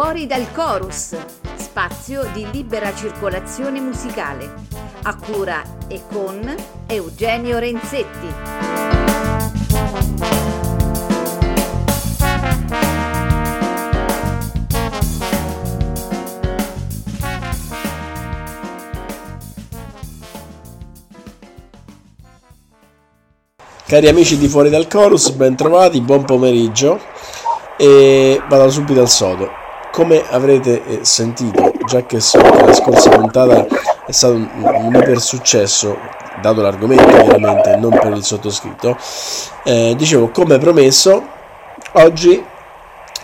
Fuori dal chorus, spazio di libera circolazione musicale, a cura e con Eugenio Renzetti. Cari amici di Fuori dal Chorus, ben trovati, buon pomeriggio e vado subito al sodo. Come avrete eh, sentito, già che so che la scorsa puntata è stato un, iper successo, dato l'argomento chiaramente, non per il sottoscritto, eh, dicevo come promesso, oggi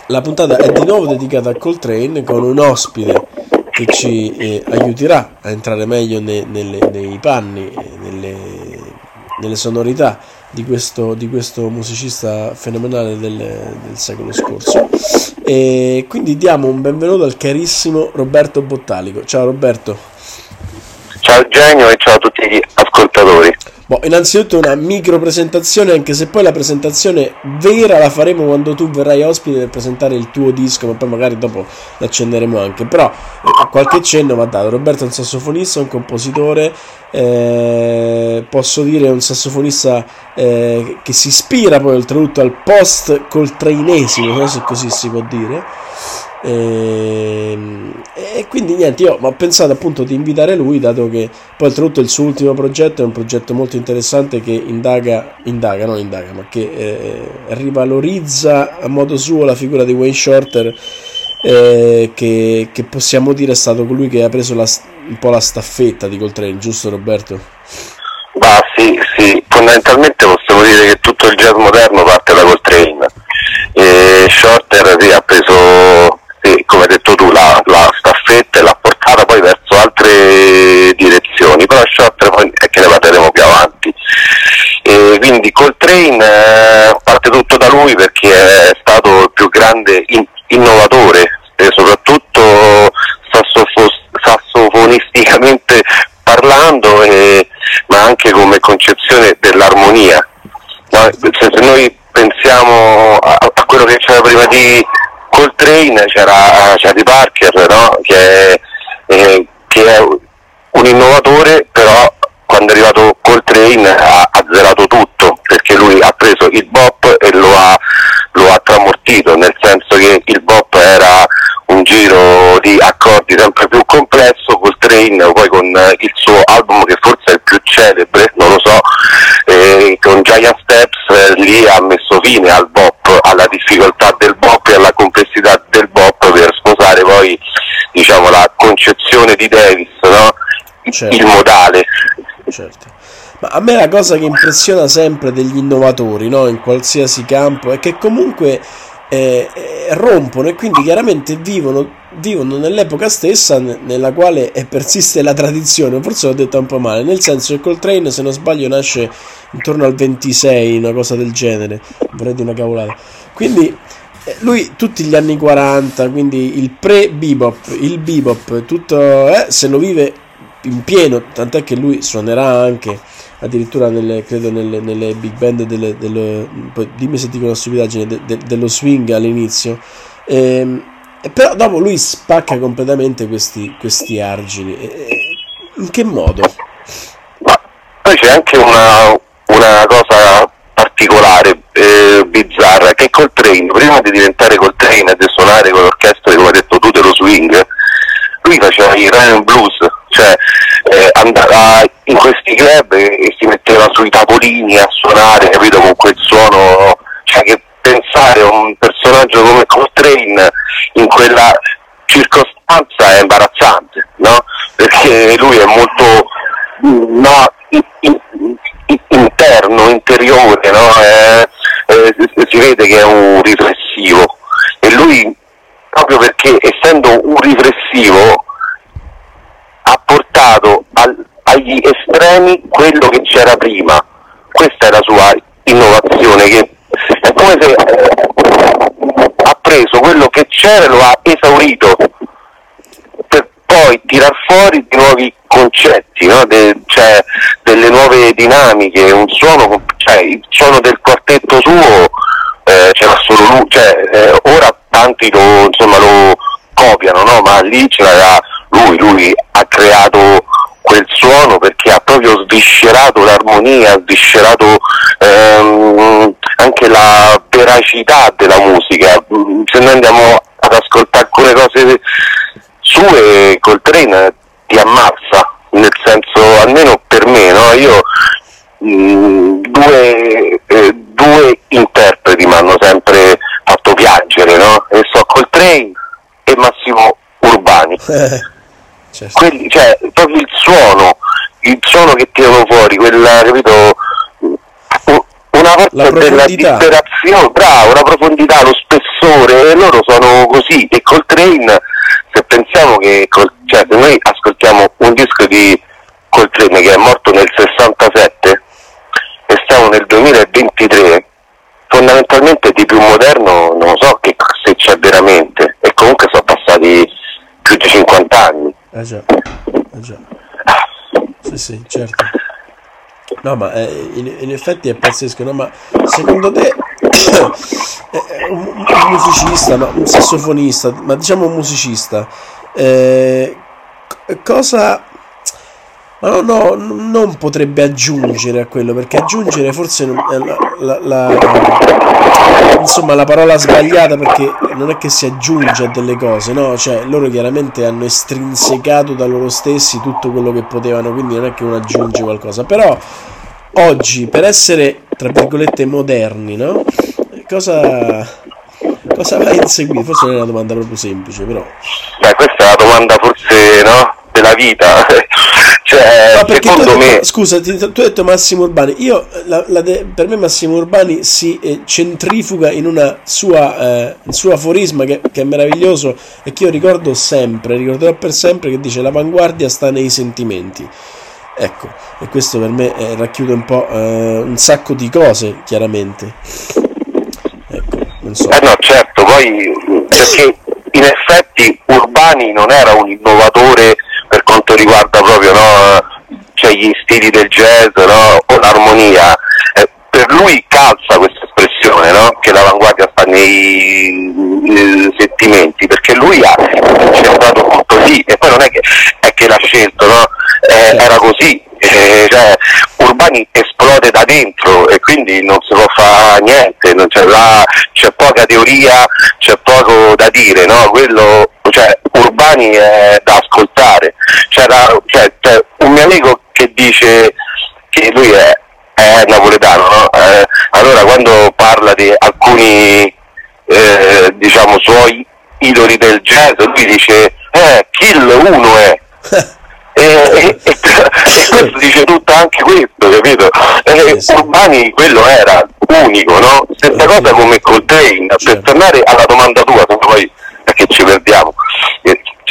la puntata è di nuovo dedicata a Coltrane con un ospite che ci eh, aiuterà a entrare meglio ne, nelle, nei panni, nelle, nelle sonorità di questo, di questo musicista fenomenale del, del, secolo scorso. E quindi diamo un benvenuto al carissimo Roberto Bottalico. Ciao Roberto. Ciao Eugenio e ciao a tutti gli ascoltatori. Boh, innanzitutto una micro presentazione, anche se poi la presentazione vera la faremo quando tu verrai ospite per presentare il tuo disco, ma poi magari dopo l'accenderemo anche. Però eh, qualche cenno va dato. Roberto è un sassofonista, un compositore, eh, posso dire un sassofonista eh, che si ispira poi oltretutto al post coltrainesimo, non so se così si può dire. E, ehm, e, quindi niente, io ho pensato appunto di invitare lui, dato che poi oltretutto il suo ultimo progetto è un progetto molto interessante che indaga, indaga, non indaga, ma che eh, rivalorizza a modo suo la figura di Wayne Shorter, eh, che, che, possiamo dire è stato colui che ha preso la, un po' la staffetta di Coltrane, giusto Roberto? Bah sì, sì, fondamentalmente possiamo dire che tutto il jazz moderno parte da Coltrane. E Shorter sì, ha preso sì, come hai detto tu, la, la staffetta e l'ha portata poi verso altre direzioni, però Shorter poi è che ne parleremo più avanti. E quindi Coltrane eh, parte tutto da lui perché è stato il più grande in, innovatore e soprattutto sassofonisticamente parlando, e, ma anche come concezione dell'armonia. No, se, se noi pensiamo a, a quello che c'era prima di Coltrane c'era Charlie Parker no? che, eh, che, è un innovatore però quando è arrivato Coltrane ha azzerato tutto perché lui ha preso il bop e lo ha, lo ha tramortito nel senso che il bop era un giro di accordi sempre più complesso Coltrane poi con il suo album che forse è il più celebre non lo so eh, con Giant Steps eh, lì ha messo fine al bop alla difficoltà del bop e alla complessità del bop per sposare poi diciamo, la concezione di Davis, no? certo. il modale. Certo. Ma a me la cosa che impressiona sempre degli innovatori no? in qualsiasi campo è che comunque eh, eh, rompono e quindi chiaramente vivono, vivono nell'epoca stessa nella quale persiste la tradizione, forse l'ho detto un po' male, nel senso che Coltrane se non sbaglio nasce intorno al 26, una cosa del genere, vorrei dire una cavolata. Quindi lui tutti gli anni 40, quindi il pre-bebop, il bebop, tutto eh, se lo vive in pieno, tant'è che lui suonerà anche addirittura nelle, credo nelle, nelle big band delle, delle, dimmi se dico una stupidaggine de, de, dello swing all'inizio ehm, però dopo lui spacca completamente questi, questi argini e, in che modo? Ma poi c'è anche una, una cosa particolare, eh, bizzarra, che Coltrane, prima di diventare Coltrane e di suonare con l'orchestra, come hai detto tu, dello swing, lui faceva il rhythm blues, cioè eh, andava in questi club e, si metteva sui tavolini a suonare, capito, con quel suono, cioè che pensare a un personaggio come Coltrane in quella circostanza è imbarazzante, no? Perché lui è molto no, in, in, interno, interiore, no? eh, eh, si vede che è un riflessivo e lui proprio perché essendo un riflessivo ha portato al, agli estremi quello che c'era prima. Questa è la sua innovazione, che è come se ha preso quello che c'era e lo ha esaurito per poi tirar fuori di nuovi concetti, no? De, cioè, delle nuove dinamiche, un suono, cioè, il suono del quartetto suo eh, c'era solo lui, cioè, eh, ora tanti lo, insomma, lo, copiano, no? ma lì ce l'aveva lui, lui ha creato quel suono perché ha proprio sviscerato l'armonia, ha sviscerato ehm, anche la veracità della musica. Se noi andiamo ad ascoltare alcune cose sue, col treno ti ammazza, nel senso, almeno per me, no? io mh, due, eh, due interpreti mi hanno sempre fatto piangere, no? E so Coltrane e Massimo Urbani. certo. Quelli, cioè, proprio il suono, il suono che tirano fuori, quella, capito? Una volta della disperazione, bravo, la profondità, lo spessore, e loro sono così, e Coltrane, se pensiamo che, cioè, se noi ascoltiamo un disco di Coltrane che è morto nel 67 stiamo nel 2023, fondamentalmente di più moderno non so che se c'è veramente, e comunque sono passati più di 50 anni. Eh già, eh già. Sì, sì, certo. No, ma eh, in, in, effetti è pazzesco, no? Ma secondo te un, un, musicista, ma un sassofonista, ma diciamo un musicista, eh, cosa no, no, non potrebbe aggiungere a quello, perché aggiungere forse è la, la, la, insomma, la parola sbagliata perché non è che si aggiunge a delle cose, no? Cioè, loro chiaramente hanno estrinsecato da loro stessi tutto quello che potevano, quindi non è che uno aggiunge qualcosa. Però oggi, per essere, tra virgolette, moderni, no? Cosa, cosa vai a inseguire? Forse non è una domanda proprio semplice, però... Beh, questa è una domanda forse, no? Della vita cioè, no, secondo tu, me... Scusa, ti, tu hai detto Massimo Urbani. Io, la, la de, per me Massimo Urbani si eh, centrifuga in una sua, eh, suo aforisma che, che, è meraviglioso e che io ricordo sempre, ricorderò per sempre, che dice l'avanguardia sta nei sentimenti. Ecco, e questo per me eh, racchiude un po' eh, un sacco di cose, chiaramente. Ecco, non so. Eh no, certo, poi perché in effetti Urbani non era un innovatore quanto riguarda proprio no, cioè gli stili del jazz no, o l'armonia. Eh, per lui calza questa espressione, no? che l'avanguardia sta nei, nei, sentimenti, perché lui ha centrato tutto lì e poi non è che, è che l'ha scelto, no? eh, era così, eh, cioè, Urbani esplode da dentro e quindi non si può fare niente, c'è, la, c'è, poca teoria, c'è poco da dire, no? Quello, cioè, Urbani è da ascoltare. C'era, cioè, c'è un mio amico che dice che lui è, è napoletano, no? eh, allora quando parla di alcuni eh, diciamo suoi idoli del jazz, lui dice eh, Kill uno è e, e, e, questo dice tutto anche questo, capito? Eh, Urbani quello era unico, no? Stessa cosa come Coltrane, per certo. tornare alla domanda tua, poi che ci perdiamo,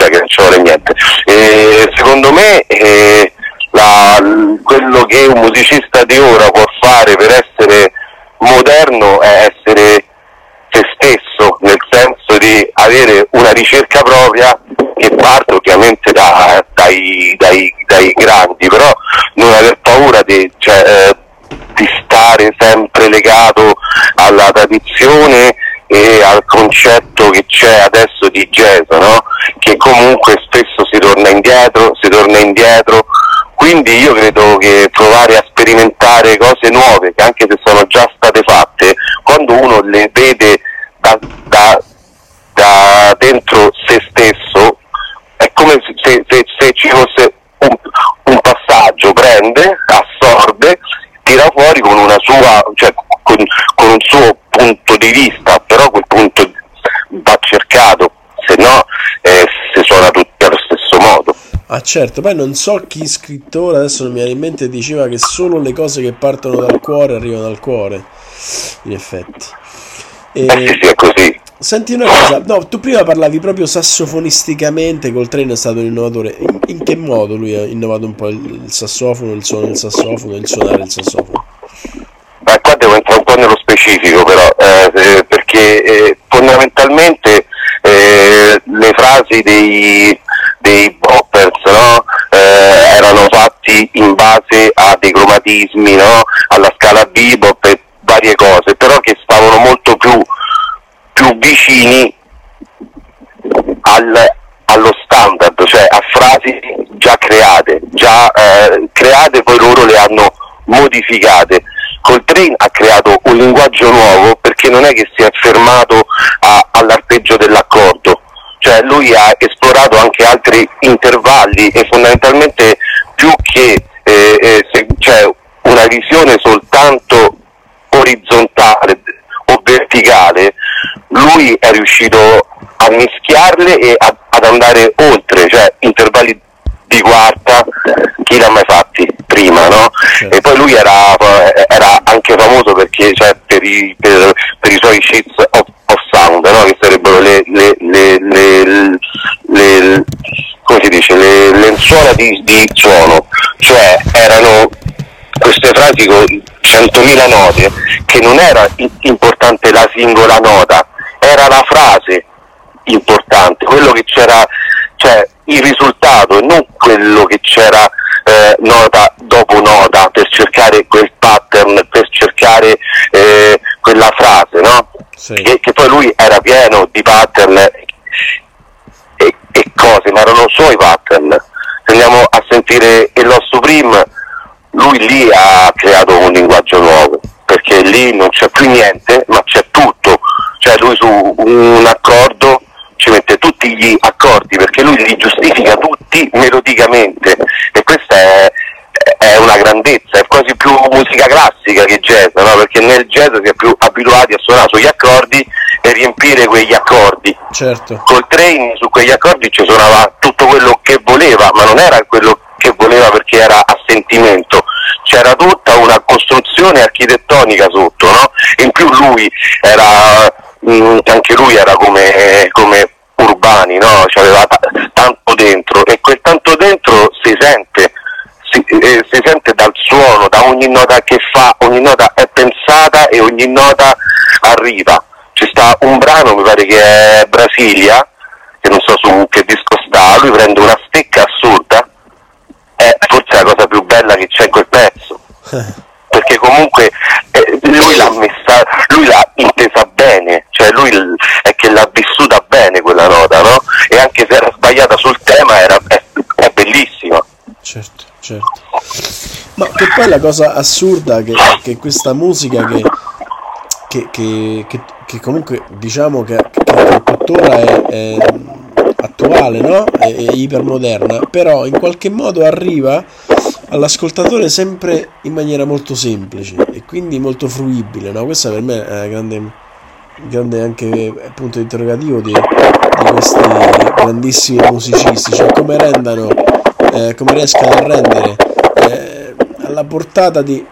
cioè che non ci vuole niente. Eh, secondo me eh, la, quello che un musicista di ora può fare per essere moderno è essere se stesso, nel senso di avere una ricerca propria che parte ovviamente da, dai, dai, dai, grandi, però non aver paura di, cioè, eh, di stare sempre legato alla tradizione e al concetto che c'è adesso di jazz, no? Che comunque spesso si torna indietro, si torna indietro, quindi io credo che provare a sperimentare cose nuove, che anche se sono già state fatte, quando uno le vede da, da, da dentro se stesso, è come se, se, se ci fosse un, un, passaggio, prende, assorbe, tira fuori con una sua, cioè con, con un suo punto di vista, però quel punto va cercato, se no eh, si suona tutti allo stesso modo. Ah certo, poi non so chi scrittore, adesso non mi viene in mente, diceva che solo le cose che partono dal cuore arrivano dal cuore, in effetti. E... Eh sì, sì, è così. Senti una cosa, no, tu prima parlavi proprio sassofonisticamente, col treno è stato un innovatore. In, in, che modo lui ha innovato un po' il, il sassofono, il suono del sassofono, il suonare il sassofono? Beh, qua devo entrare un po' nello specifico però, eh, perché eh, fondamentalmente eh, le frasi dei, dei boppers no? Eh, erano fatti in base a dei cromatismi, no? alla scala bebop e varie cose, però che stavano molto più, più vicini al, già create, già eh, create poi loro le hanno modificate. Coltrane ha creato un linguaggio nuovo perché non è che si è fermato a, all'arpeggio dell'accordo, cioè lui ha esplorato anche altri intervalli e fondamentalmente più che eh, eh, se, cioè una visione soltanto orizzontale o verticale, lui è riuscito a mischiarle e a, ad andare oltre, cioè intervalli di quarta, chi l'ha mai fatti prima, no? E poi lui era, era, anche famoso perché, cioè, per, i, per, per, i, suoi sheets of, of sound, no? Che sarebbero le, le, le le lenzuola di, di suono, cioè erano queste frasi con 100.000 note che non era importante la singola nota, era la frase importante, quello che c'era, cioè il risultato e non quello che c'era eh, nota dopo nota per cercare quel pattern, per cercare eh, quella frase, no? Sì. Che, che, poi lui era pieno di pattern e, cose, ma erano suoi pattern. Se andiamo a sentire Ello Supreme, lui lì ha creato un linguaggio nuovo, perché lì non c'è più niente, ma c'è tutto. Cioè lui su un accordo ci mette tutti gli accordi perché lui li giustifica tutti melodicamente e questa è, è una grandezza, è quasi più musica classica che jazz, no? perché nel jazz si è più abituati a suonare sugli accordi e riempire quegli accordi. Certo. Col train su quegli accordi ci suonava tutto quello che voleva, ma non era quello che voleva perché era a sentimento, c'era tutta una costruzione architettonica sotto, no? In più lui era, mh, mm, anche lui era come, come Urbani, no? C'aveva t- tanto dentro e quel tanto dentro si sente, si, eh, si sente dal suono, da ogni nota che fa, ogni nota è pensata e ogni nota arriva. Ci sta un brano, mi pare che è Brasilia, che non so su che disco sta, lui prende una stecca assurda, è forse la cosa più bella che c'è in quel pezzo. Perché comunque eh, lui l'ha messa, lui l'ha intesa bene, cioè lui è che l'ha vissuta bene quella nota, no? E anche se era sbagliata sul tema era, è, è bellissima. Certo, certo. Ma che poi la cosa assurda che, che questa musica che, che, che, che, che comunque diciamo che, che tuttora è, è attuale, no? È, è ipermoderna, però in qualche modo arriva all'ascoltatore sempre in maniera molto semplice e quindi molto fruibile, no? Questa per me è grande, grande anche punto interrogativo di, di questi grandissimi musicisti, cioè come rendano, eh, come riescano a rendere eh, alla portata di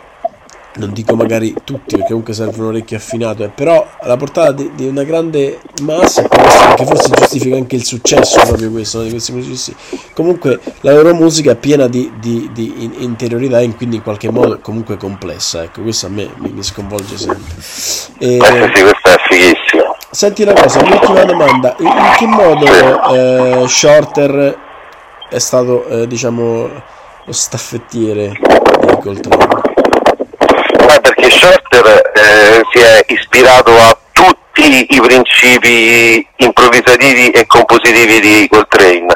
non dico magari tutti perché comunque serve un orecchio affinato, eh, però alla portata di, di, una grande massa, che forse giustifica anche il successo proprio questo, no, di questi musicisti. Comunque la loro musica è piena di, di, di interiorità e quindi in qualche modo comunque complessa, ecco, questo a me mi, mi sconvolge sempre. E, sì, questo è fighissimo. Senti una cosa, un'ultima domanda, in, in che modo eh, Shorter è stato, eh, diciamo, lo staffettiere di Coltrane? perché Shorter eh, si è ispirato a tutti i principi improvvisativi e compositivi di Coltrane,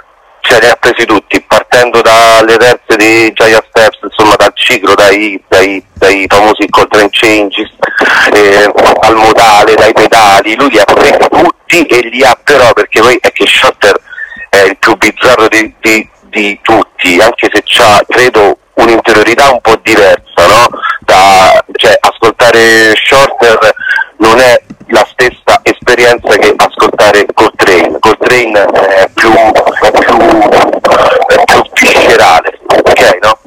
cioè li ha presi tutti, partendo dalle terze di Jaya Steps, insomma dal ciclo, dai, dai, dai famosi Coltrane Changes, eh, al modale, dai pedali, lui li ha presi tutti e li ha però, perché poi è che Shorter è il più bizzarro di, di, di tutti, anche se ha, credo, un'interiorità un po' diversa, no? Da, cioè, ascoltare Shorter non è la stessa esperienza che ascoltare Coltrane. Coltrane è più, è più, più viscerale, ok? No?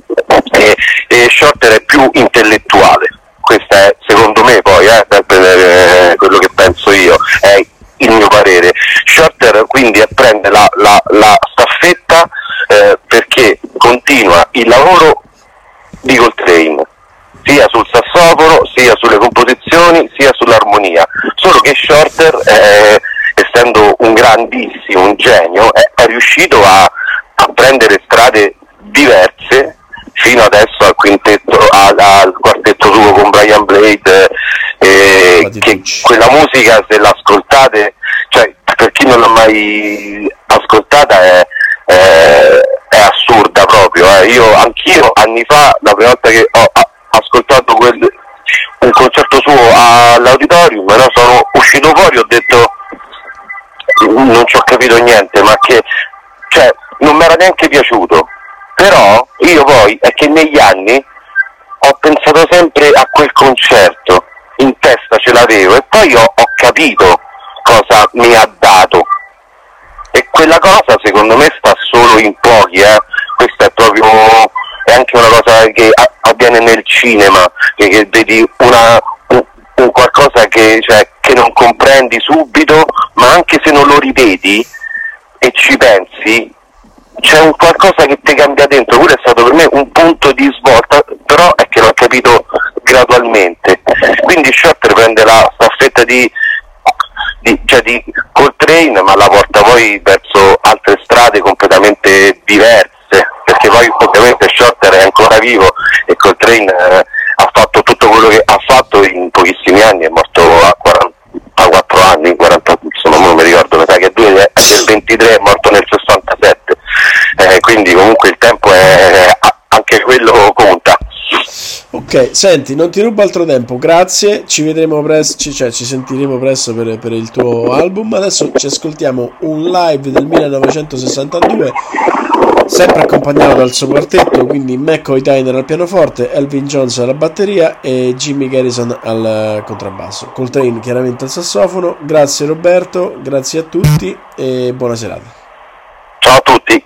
E, e, Shorter è più intellettuale. Questo è secondo me poi, eh, sempre eh, quello che penso io, è il mio parere. Shorter quindi prende la, la, la staffetta eh, perché continua il lavoro di Coltrane sia sul sassofono, sia sulle composizioni, sia sull'armonia. Solo che Shorter, eh, essendo un grandissimo, un genio, è, è riuscito a, a, prendere strade diverse fino adesso al quintetto, al, al quartetto suo con Brian Blade, eh, che quella musica se l'ascoltate, cioè per chi non l'ha mai ascoltata è eh, è assurda proprio. Eh. Io anch'io anni fa, la prima volta che ho ascoltato quel, un concerto suo all'auditorium, no, sono uscito fuori e ho detto non ci ho capito niente, ma che cioè, non mi era neanche piaciuto. Però io poi è che negli anni ho pensato sempre a quel concerto, in testa ce l'avevo e poi ho, ho capito cosa mi ha dato. E quella cosa secondo me sta solo in pochi, eh. questa è proprio è anche una cosa che avviene nel cinema, che, vedi una, un, qualcosa che, cioè, che non comprendi subito, ma anche se non lo rivedi e ci pensi, c'è un qualcosa che ti cambia dentro, quello è stato per me un punto di svolta, però è che l'ho capito gradualmente. Quindi Shorter prende la staffetta di, di, cioè di Coltrane ma la porta poi verso altre strade completamente diverse, perché poi ovviamente Shorter è ancora vivo e Coltrane eh, ha fatto tutto quello che ha fatto in pochissimi anni, è morto a 44 anni, 40, insomma non mi ricordo, mi sa che è del 23 è morto nel 67 eh, quindi comunque il tempo è, anche quello conta. Ok, senti, non ti rubo altro tempo, grazie, ci vedremo presto, cioè ci sentiremo presto per, per, il tuo album. Adesso ci ascoltiamo un live del 1962, sempre accompagnato dal suo quartetto, quindi McCoy Tyner al pianoforte, Elvin Jones alla batteria e Jimmy Garrison al contrabbasso. Coltrane chiaramente al sassofono. Grazie Roberto, grazie a tutti e buona serata. Ciao a tutti.